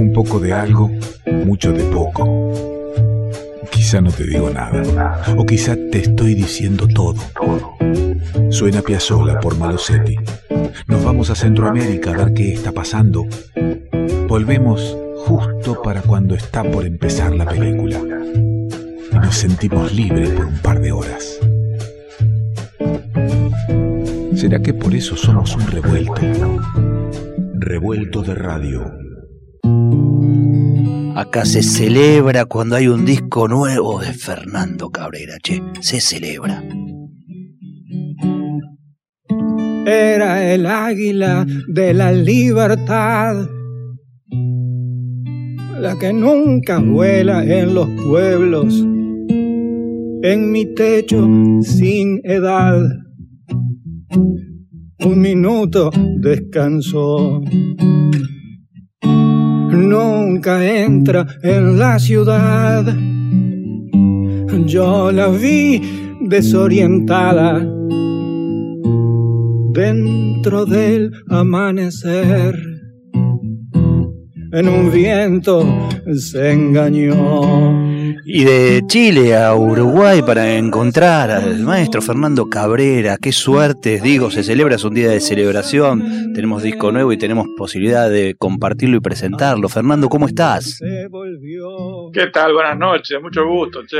Un poco de algo, mucho de poco. Quizá no te digo nada, o quizá te estoy diciendo todo. Suena Piazzola por Malosetti. Nos vamos a Centroamérica a ver qué está pasando. Volvemos justo para cuando está por empezar la película. Y nos sentimos libres por un par de horas. ¿Será que por eso somos un revuelto? Revuelto de radio. Acá se celebra cuando hay un disco nuevo de Fernando Cabrera, che, se celebra. Era el águila de la libertad, la que nunca vuela en los pueblos, en mi techo sin edad. Un minuto descansó nunca entra en la ciudad. Yo la vi desorientada dentro del amanecer. En un viento se engañó. Y de Chile a Uruguay para encontrar al maestro Fernando Cabrera. Qué suerte, digo, se celebra, es un día de celebración. Tenemos disco nuevo y tenemos posibilidad de compartirlo y presentarlo. Fernando, ¿cómo estás? ¿Qué tal? Buenas noches, mucho gusto, che.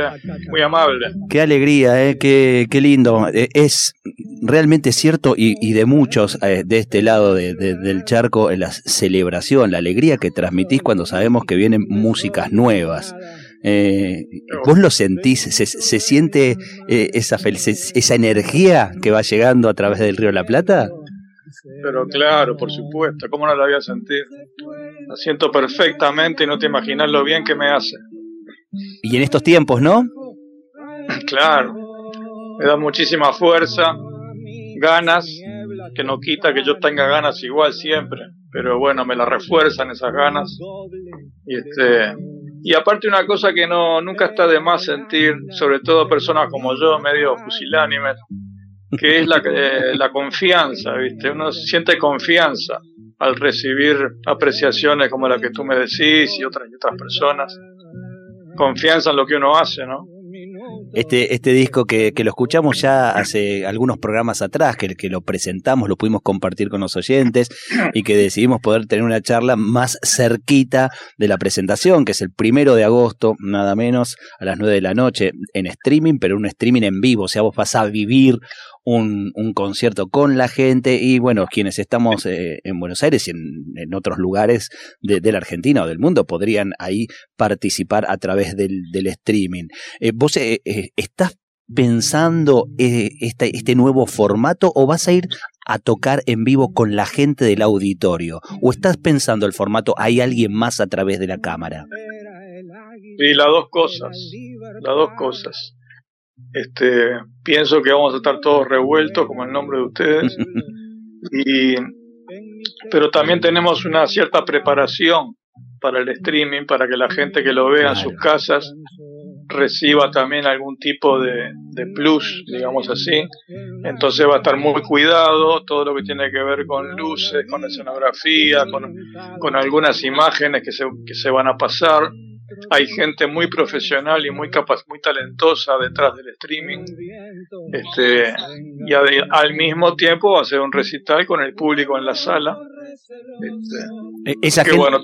muy amable. Qué alegría, ¿eh? qué, qué lindo. Eh, es realmente cierto y, de muchos eh, de este lado del charco la celebración, la alegría que transmitís cuando sabemos que vienen músicas nuevas. Eh, ¿Vos lo sentís? ¿Se, siente eh, esa, esa energía que va llegando a través del río la Plata? Pero claro, por supuesto, ¿cómo no la voy a sentir? La siento perfectamente y no te imaginas lo bien que me hace. Y en estos tiempos, ¿no? Claro, me da muchísima fuerza, ganas, que no quita que yo tenga ganas igual siempre, pero bueno, me la refuerzan esas ganas. Y este, y aparte una cosa que no nunca está de más sentir, sobre todo personas como yo, medio fusilánimes, que es la, eh, la confianza, ¿viste? Uno siente confianza al recibir apreciaciones como la que tú me decís y otras, y otras personas. Confianza en lo que uno hace, ¿no? Este, este disco que, que, lo escuchamos ya hace algunos programas atrás, que, que lo presentamos, lo pudimos compartir con los oyentes y que decidimos poder tener una charla más cerquita de la presentación, que es el primero de agosto, nada menos, a las nueve de la noche, en streaming, pero un streaming en vivo, o sea, vos vas a vivir un, un, concierto con la gente y bueno, quienes estamos eh, en Buenos Aires y en, otros lugares de, la Argentina o del mundo podrían ahí participar a través del, streaming. Eh, ¿Vos eh, estás pensando este, este nuevo formato o vas a ir a tocar en vivo con la gente del auditorio? ¿O estás pensando el formato, hay alguien más a través de la cámara? Sí, las dos cosas, las dos cosas. Este, pienso que vamos a estar todos revueltos como el nombre de ustedes. Y, pero también tenemos una cierta preparación para el streaming, para que la gente que lo vea en sus casas reciba también algún tipo de, de, plus, digamos así. Entonces va a estar muy cuidado todo lo que tiene que ver con luces, con escenografía, con, con algunas imágenes que se, que se van a pasar hay gente muy profesional y muy capaz, muy talentosa detrás del streaming. Este, y al mismo tiempo ser un recital con el público en la sala. Este, e-, esa gente, bueno,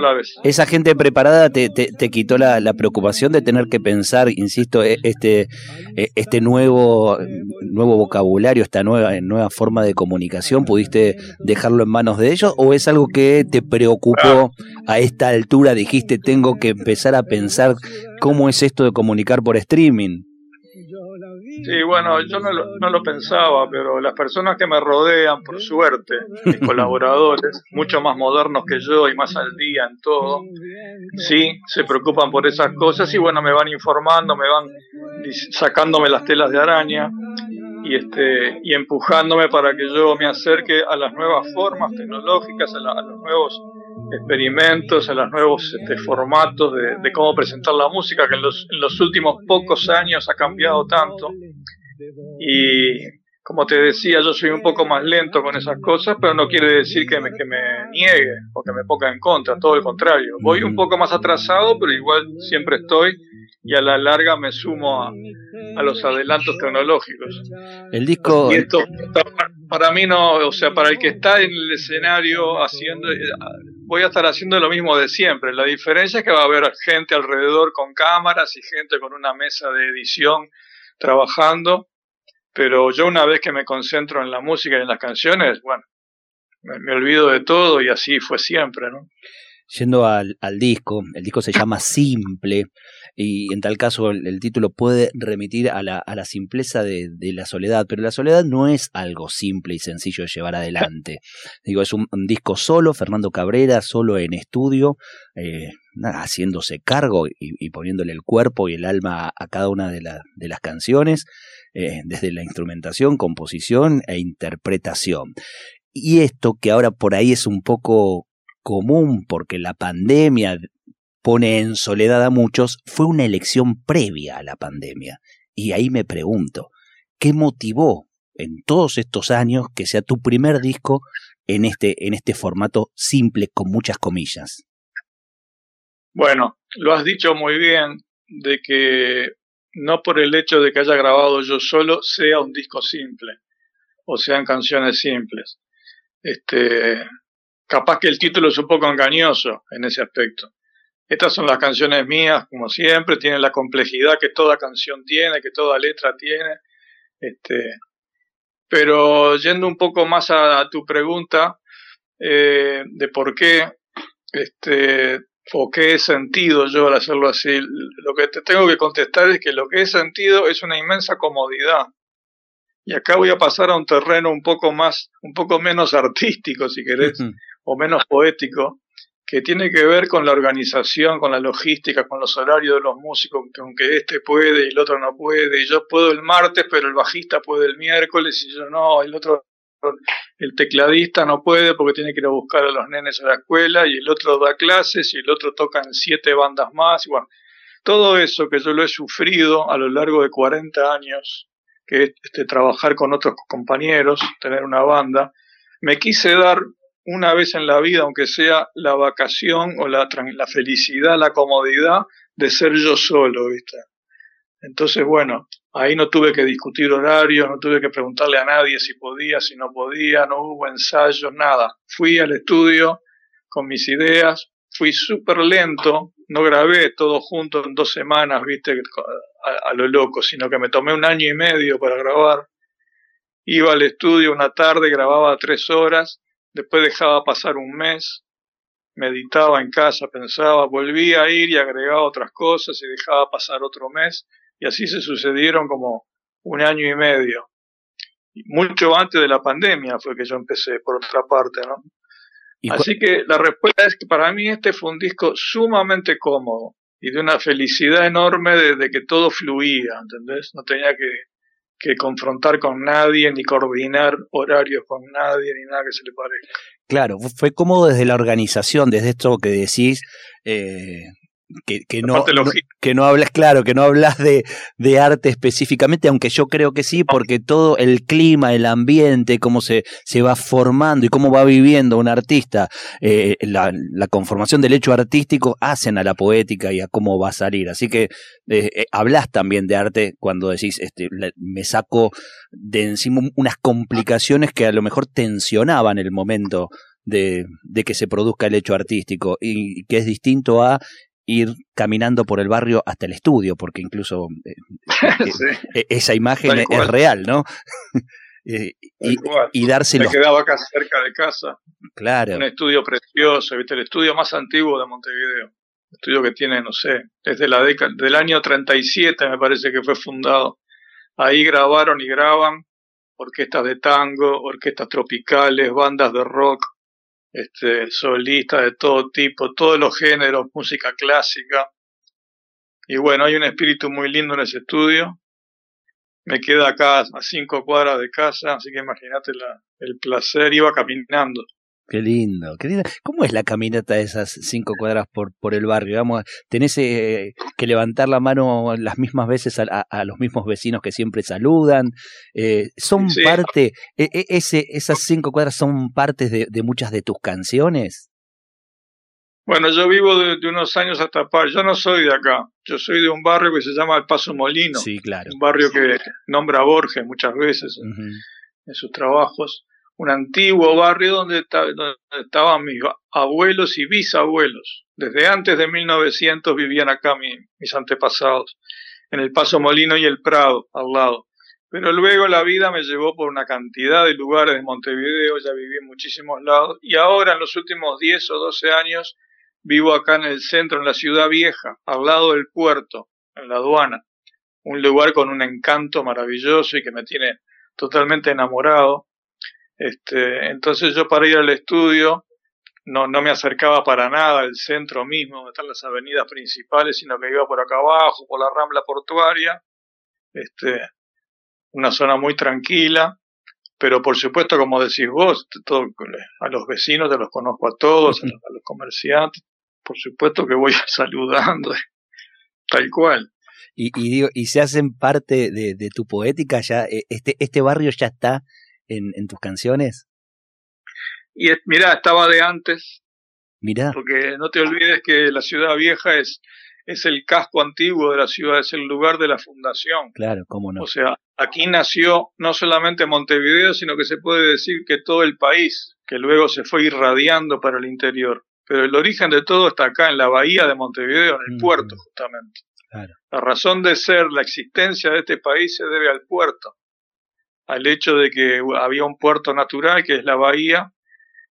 la vez. Esa gente preparada te, te, quitó la, la, preocupación de tener que pensar, insisto, e-, este, e-, este nuevo, nuevo vocabulario, esta nueva, nueva forma de comunicación, ¿pudiste dejarlo en manos de ellos? ¿O es algo que te preocupó a esta altura? Dijiste, tengo que empezar a pensar cómo es esto de comunicar por streaming. Sí, bueno, yo no lo, no lo pensaba, pero las personas que me rodean, por suerte, mis colaboradores, mucho más modernos que yo y más al día en todo, sí, se preocupan por esas cosas y bueno, me van informando, me van sacándome las telas de araña y este y empujándome para que yo me acerque a las nuevas formas tecnológicas, a, a los nuevos experimentos, a los nuevos este, formatos de, cómo presentar la música, que en los, últimos pocos años ha cambiado tanto. Y como te decía, yo soy un poco más lento con esas cosas, pero no quiere decir que me, que me niegue o que me ponga en contra, todo el contrario. Voy un poco más atrasado, pero igual siempre estoy y a la larga me sumo a, los adelantos tecnológicos. El disco... Y esto para mí no, o sea, para el que está en el escenario haciendo, eh, voy a estar haciendo lo mismo de siempre. La diferencia es que va a haber gente alrededor con cámaras y gente con una mesa de edición trabajando pero yo una vez que me concentro en la música y en las canciones, bueno, me, olvido de todo y así fue siempre, ¿no? Yendo al, al, disco, el disco se llama Simple y en tal caso el, título puede remitir a la, a la simpleza de, de, la soledad, pero la soledad no es algo simple y sencillo de llevar adelante. Digo, es un, disco solo, Fernando Cabrera, solo en estudio, eh, haciéndose cargo y, y, poniéndole el cuerpo y el alma a cada una de, de las canciones. Eh, desde la instrumentación, composición e interpretación. Y esto que ahora por ahí es un poco común porque la pandemia pone en soledad a muchos, fue una elección previa a la pandemia. Y ahí me pregunto, ¿qué motivó en todos estos años que sea tu primer disco en este, en este formato simple, con muchas comillas? Bueno, lo has dicho muy bien, de que no por el hecho de que haya grabado yo solo sea un disco simple o sean canciones simples. Este, capaz que el título es un poco engañoso en ese aspecto. Estas son las canciones mías, como siempre, tienen la complejidad que toda canción tiene, que toda letra tiene. Este, pero yendo un poco más a, tu pregunta eh, de por qué este, o qué he sentido yo al hacerlo así, lo que te tengo que contestar es que lo que he sentido es una inmensa comodidad. Y acá voy a pasar a un terreno un poco más, un poco menos artístico, si querés, o menos poético, que tiene que ver con la organización, con la logística, con los horarios de los músicos, que aunque este puede y el otro no puede, y yo puedo el martes, pero el bajista puede el miércoles, y yo no, el otro el tecladista no puede porque tiene que ir a buscar a los nenes a la escuela y el otro da clases y el otro toca en siete bandas más. Y bueno, todo eso que yo lo he sufrido a lo largo de 40 años, que es este, trabajar con otros compañeros, tener una banda, me quise dar una vez en la vida, aunque sea la vacación o la, la felicidad, la comodidad de ser yo solo, ¿viste? Entonces, bueno, ahí no tuve que discutir horarios, no tuve que preguntarle a nadie si podía, si no podía, no hubo ensayos, nada. Fui al estudio con mis ideas, fui súper lento, no grabé todo junto en dos semanas, viste, a, lo loco, sino que me tomé un año y medio para grabar. Iba al estudio una tarde, grababa tres horas, después dejaba pasar un mes, meditaba en casa, pensaba, volvía a ir y agregaba otras cosas y dejaba pasar otro mes y así se sucedieron como un año y medio. Mucho antes de la pandemia fue que yo empecé, por otra parte, ¿no? Así que la respuesta es que para mí este fue un disco sumamente cómodo y de una felicidad enorme de, que todo fluía, ¿entendés? No tenía que, que confrontar con nadie, ni coordinar horarios con nadie, ni nada que se le parezca. Claro, fue cómodo desde la organización, desde esto que decís, eh, que, no, que no hablas, claro, que no hablas de, de, arte específicamente, aunque yo creo que sí, porque todo el clima, el ambiente, cómo se, se va formando y cómo va viviendo un artista, eh, la, la, conformación del hecho artístico hacen a la poética y a cómo va a salir. Así que eh, eh, hablas también de arte cuando decís, este, me saco de encima unas complicaciones que a lo mejor tensionaban el momento de, de, que se produzca el hecho artístico y que es distinto a ir caminando por el barrio hasta el estudio, porque incluso eh, eh, e, esa imagen es real, ¿no? Eh, y, y, dárselo. Me quedaba acá cerca de casa. Claro. Un estudio precioso, ¿viste? El estudio más antiguo de Montevideo. Estudio que tiene, no sé, desde la década, del año 37 me parece que fue fundado. Ahí grabaron y graban orquestas de tango, orquestas tropicales, bandas de rock, este, solistas de todo tipo, todos los géneros, música clásica. Y bueno, hay un espíritu muy lindo en ese estudio. Me queda acá a cinco cuadras de casa, así que imagínate el placer, iba caminando. Qué lindo, qué lindo. ¿Cómo es la caminata de esas cinco cuadras por, por el barrio? Vamos, ¿Tenés eh, que levantar la mano las mismas veces a, los mismos vecinos que siempre saludan? Eh, ¿Son parte, e, e, ese, esas cinco cuadras son partes de, muchas de tus canciones? Bueno, yo vivo de, unos años hasta par. Yo no soy de acá. Yo soy de un barrio que se llama El Paso Molino. Sí, claro. Un barrio que nombra a Borges muchas veces en sus trabajos un antiguo barrio donde, estaban mis abuelos y bisabuelos. Desde antes de 1900 vivían acá mis antepasados, en el Paso Molino y el Prado, al lado. Pero luego la vida me llevó por una cantidad de lugares de Montevideo, ya viví en muchísimos lados, y ahora en los últimos 10 o 12 años vivo acá en el centro, en la ciudad vieja, al lado del puerto, en la aduana. Un lugar con un encanto maravilloso y que me tiene totalmente enamorado. Este, entonces yo para ir al estudio no, no me acercaba para nada al centro mismo, donde están las avenidas principales, sino que iba por acá abajo, por la rambla portuaria, este, una zona muy tranquila, pero por supuesto, como decís vos, todo, a los vecinos te los conozco a todos, a los, comerciantes, por supuesto que voy saludando, tal cual. Y, y, digo, y se hacen parte de, de tu poética ya, e, este, este barrio ya está en, tus canciones? Y mira, estaba de antes. Mira. Porque no te olvides que la ciudad vieja es, es el casco antiguo de la ciudad, es el lugar de la fundación. Claro, cómo no. O sea, aquí nació no solamente Montevideo, sino que se puede decir que todo el país, que luego se fue irradiando para el interior. Pero el origen de todo está acá, en la bahía de Montevideo, en el puerto, justamente. Claro. La razón de ser, la existencia de este país se debe al puerto al hecho de que había un puerto natural que es la bahía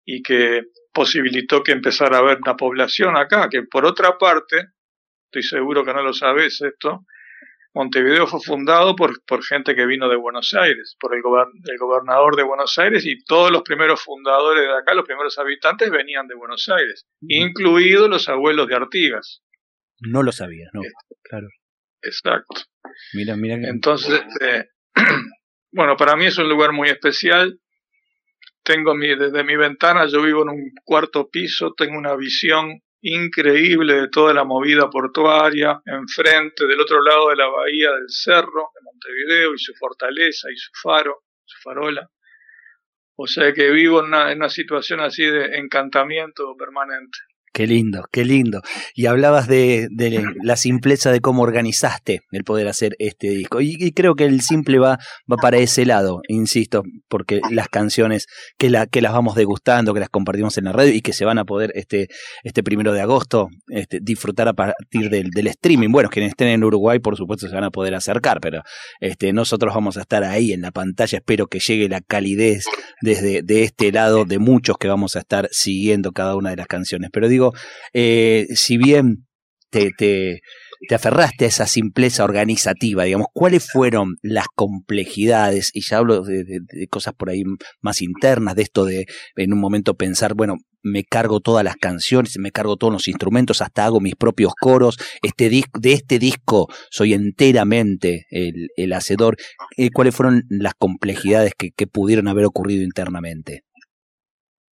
y que posibilitó que empezara a haber una población acá, que por otra parte, estoy seguro que no lo sabes esto, Montevideo fue fundado por, por gente que vino de Buenos Aires, por el, el, gobernador de Buenos Aires y todos los primeros fundadores de acá, los primeros habitantes venían de Buenos Aires, incluidos los abuelos de Artigas. No lo sabía, no, este, claro. Exacto. Mira, mira. Entonces, eh, Bueno, para mí es un lugar muy especial. Tengo mi, desde mi ventana, yo vivo en un cuarto piso, tengo una visión increíble de toda la movida portuaria, enfrente, del otro lado de la bahía del Cerro, de Montevideo, y su fortaleza y su faro, su farola. O sea que vivo en una, en una situación así de encantamiento permanente. Qué lindo, qué lindo. Y hablabas de, la simpleza de cómo organizaste el poder hacer este disco. Y, creo que el simple va, para ese lado, insisto, porque las canciones que las vamos degustando, que las compartimos en la radio y que se van a poder este, este primero de agosto este, disfrutar a partir del, del, streaming. Bueno, quienes estén en Uruguay, por supuesto, se van a poder acercar, pero este, nosotros vamos a estar ahí en la pantalla. Espero que llegue la calidez desde de este lado de muchos que vamos a estar siguiendo cada una de las canciones. Pero digo, eh, si bien te, te, aferraste a esa simpleza organizativa, digamos, ¿cuáles fueron las complejidades? Y ya hablo de, cosas por ahí más internas, de esto de en un momento pensar, bueno, me cargo todas las canciones, me cargo todos los instrumentos, hasta hago mis propios coros. Este de este disco soy enteramente el, hacedor. Eh, ¿Cuáles fueron las complejidades que pudieron haber ocurrido internamente?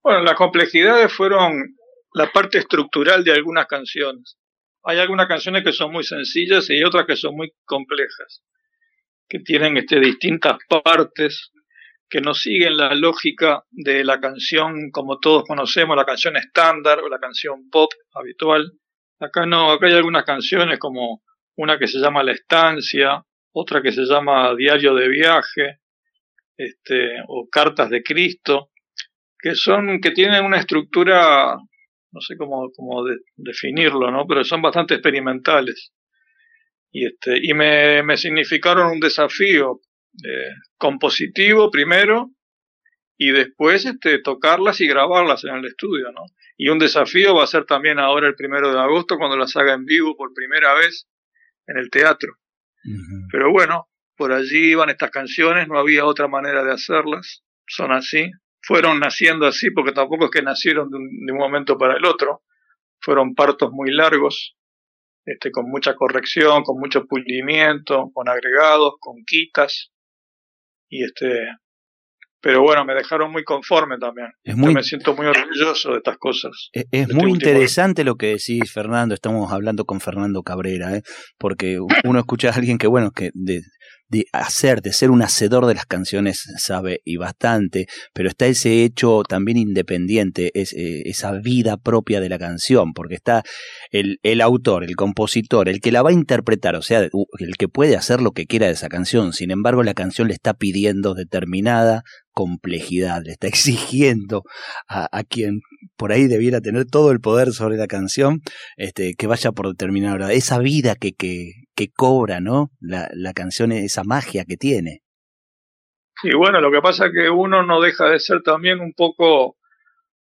Bueno, las complejidades fueron la parte estructural de algunas canciones. Hay algunas canciones que son muy sencillas y otras que son muy complejas, que tienen este, distintas partes que no siguen la lógica de la canción como todos conocemos, la canción estándar o la canción pop habitual. Acá no, acá hay algunas canciones como una que se llama La Estancia, otra que se llama Diario de Viaje, este, o Cartas de Cristo, que son, que tienen una estructura no sé cómo, cómo definirlo, ¿no? Pero son bastante experimentales. Y, este, y me, me significaron un desafío eh, compositivo primero y después este, tocarlas y grabarlas en el estudio, ¿no? Y un desafío va a ser también ahora el primero de agosto cuando las haga en vivo por primera vez en el teatro. Pero bueno, por allí iban estas canciones, no había otra manera de hacerlas, son así fueron naciendo así, porque tampoco es que nacieron de un, momento para el otro, fueron partos muy largos, este, con mucha corrección, con mucho pulimiento, con agregados, con quitas, y este, pero bueno, me dejaron muy conforme también. Yo me siento muy orgulloso de estas cosas. Es, este muy interesante lo que decís, Fernando. Estamos hablando con Fernando Cabrera, ¿eh? porque uno escucha a alguien que, bueno, que de, de hacer, de ser un hacedor de las canciones, sabe y bastante, pero está ese hecho también independiente, eh, esa vida propia de la canción, porque está el, el, autor, el compositor, el que la va a interpretar, o sea, el que puede hacer lo que quiera de esa canción, sin embargo la canción le está pidiendo determinada complejidad, le está exigiendo a, a, quien por ahí debiera tener todo el poder sobre la canción, este, que vaya por determinada esa vida que, que, que cobra, ¿no? La, la canción, esa magia que tiene. Sí, bueno, lo que pasa es que uno no deja de ser también un poco,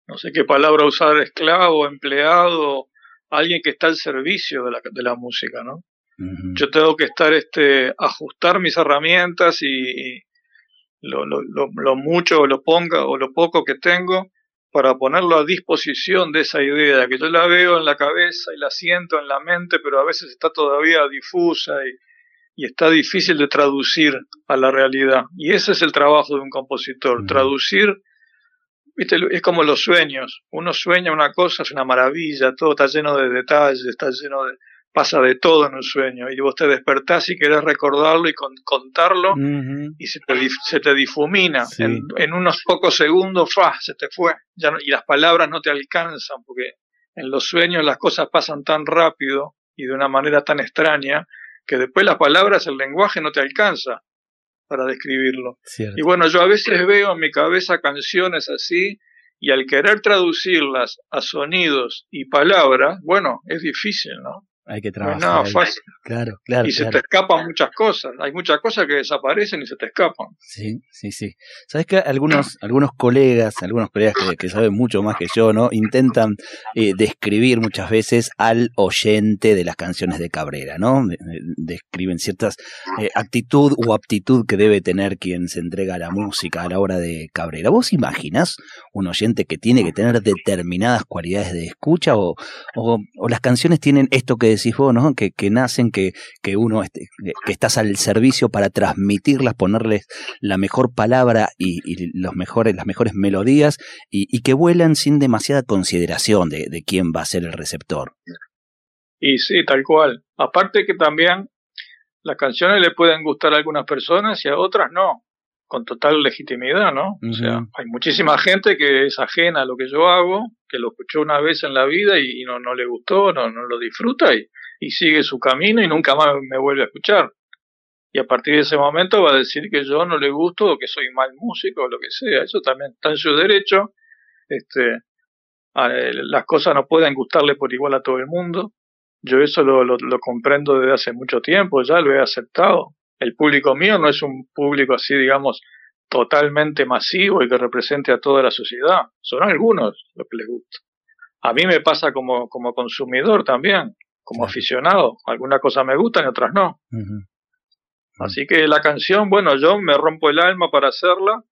no sé qué palabra usar, esclavo, empleado, alguien que está al servicio de la, de la música, ¿no? Yo tengo que estar, este, ajustar mis herramientas y, lo, lo, lo, mucho o lo ponga o lo poco que tengo para ponerlo a disposición de esa idea, que yo la veo en la cabeza y la siento en la mente, pero a veces está todavía difusa y, y está difícil de traducir a la realidad. Y ese es el trabajo de un compositor, traducir, viste, es como los sueños, uno sueña una cosa, es una maravilla, todo está lleno de detalles, está lleno de, pasa de todo en un sueño y vos te despertás y querés recordarlo y contarlo y se te, se te difumina. En, unos pocos segundos se te fue. Ya y las palabras no te alcanzan porque en los sueños las cosas pasan tan rápido y de una manera tan extraña que después las palabras el lenguaje no te alcanza para describirlo. Y bueno yo a veces veo en mi cabeza canciones así y al querer traducirlas a sonidos y palabras bueno es difícil no hay que trabajar. fácil. Claro, claro. Y se te escapan muchas cosas. Hay muchas cosas que desaparecen y se te escapan. Sí, sí, sí. Sabes que algunos, algunos colegas, algunos colegas que, saben mucho más que yo, ¿no? Intentan eh, describir muchas veces al oyente de las canciones de Cabrera, ¿no? describen ciertas eh, actitud o aptitud que debe tener quien se entrega a la música a la hora de Cabrera. ¿Vos imaginas un oyente que tiene que tener determinadas cualidades de escucha o, o, o las canciones tienen esto que decís vos, ¿no? Que, que nacen, que, que uno, este, que estás al servicio para transmitirlas, ponerles la mejor palabra y, los mejores, las mejores melodías y, que vuelan sin demasiada consideración de, de quién va a ser el receptor. Y sí, tal cual. Aparte que también las canciones le pueden gustar a algunas personas y a otras no con total legitimidad, ¿no? O sea, hay muchísima gente que es ajena a lo que yo hago, que lo escuchó una vez en la vida y, no, no le gustó, no, no lo disfruta y, y sigue su camino y nunca más me vuelve a escuchar. Y a partir de ese momento va a decir que yo no le gusto o que soy mal músico o lo que sea. Eso también está en su derecho. Este, las cosas no pueden gustarle por igual a todo el mundo. Yo eso lo, lo, lo comprendo desde hace mucho tiempo, ya lo he aceptado el público mío no es un público así, digamos, totalmente masivo y que represente a toda la sociedad. Son algunos los que les gusta. A mí me pasa como, como consumidor también, como aficionado. Algunas cosas me gustan y otras no. Así que la canción, bueno, yo me rompo el alma para hacerla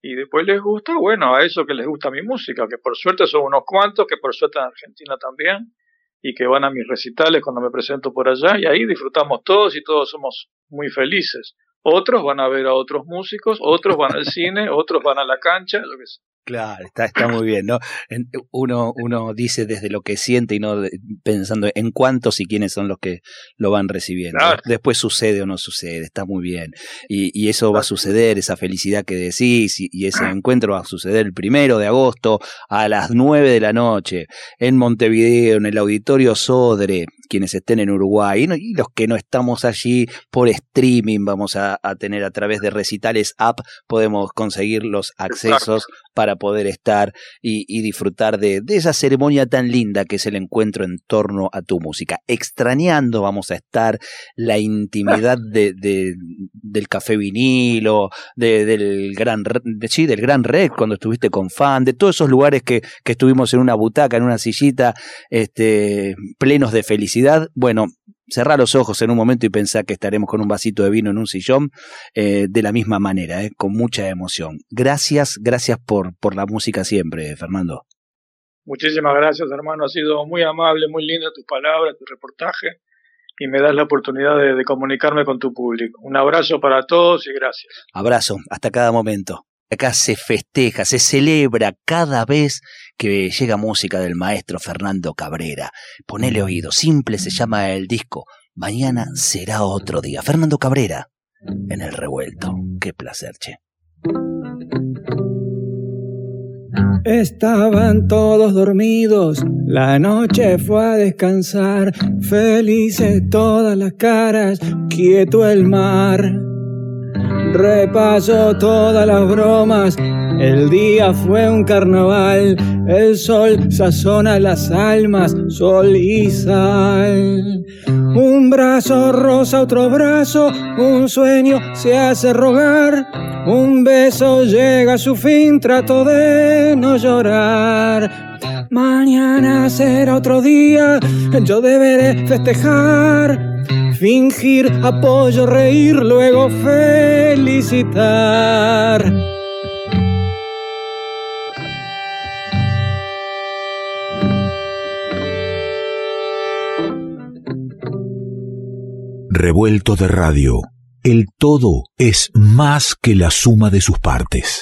y después les gusta, bueno, a eso que les gusta mi música, que por suerte son unos cuantos, que por suerte en Argentina también, y que van a mis recitales cuando me presento por allá y ahí disfrutamos todos y todos somos muy felices. Otros van a ver a otros músicos, otros van al cine, otros van a la cancha, lo que sea. Claro, está, está muy bien, ¿no? Uno, uno dice desde lo que siente y no pensando en cuántos y quiénes son los que lo van recibiendo. Después sucede o no sucede, está muy bien. Y, y eso va a suceder, esa felicidad que decís, y, ese encuentro va a suceder el primero de agosto a las nueve de la noche en Montevideo, en el Auditorio Sodre, quienes estén en Uruguay y, los que no estamos allí por streaming vamos a, tener a través de Recitales App, podemos conseguir los accesos para poder estar y, disfrutar de, esa ceremonia tan linda que es el encuentro en torno a tu música. Extrañando vamos a estar la intimidad de, del café vinilo, del gran sí, del gran red cuando estuviste con fan, de todos esos lugares que, que estuvimos en una butaca, en una sillita, este, plenos de felicidad. Bueno, cerrar los ojos en un momento y pensar que estaremos con un vasito de vino en un sillón eh, de la misma manera, eh, con mucha emoción. Gracias, gracias por, por la música siempre, Fernando. Muchísimas gracias, hermano. Ha sido muy amable, muy linda tus palabras, tu reportaje y me das la oportunidad de comunicarme con tu público. Un abrazo para todos y gracias. Abrazo, hasta cada momento. Acá se festeja, se celebra cada vez que llega música del maestro Fernando Cabrera. Ponele oído, simple se llama el disco. Mañana será otro día. Fernando Cabrera, en el revuelto. Qué placer, che. Estaban todos dormidos, la noche fue a descansar, felices todas las caras, quieto el mar. Repasó todas las bromas, el día fue un carnaval, el sol sazona las almas, sol y sal. Un brazo rosa, otro brazo, un sueño se hace rogar. Un beso llega a su fin, trato de no llorar. Mañana será otro día, yo deberé festejar. Fingir apoyo, reír, luego felicitar. Revuelto de radio. El todo es más que la suma de sus partes.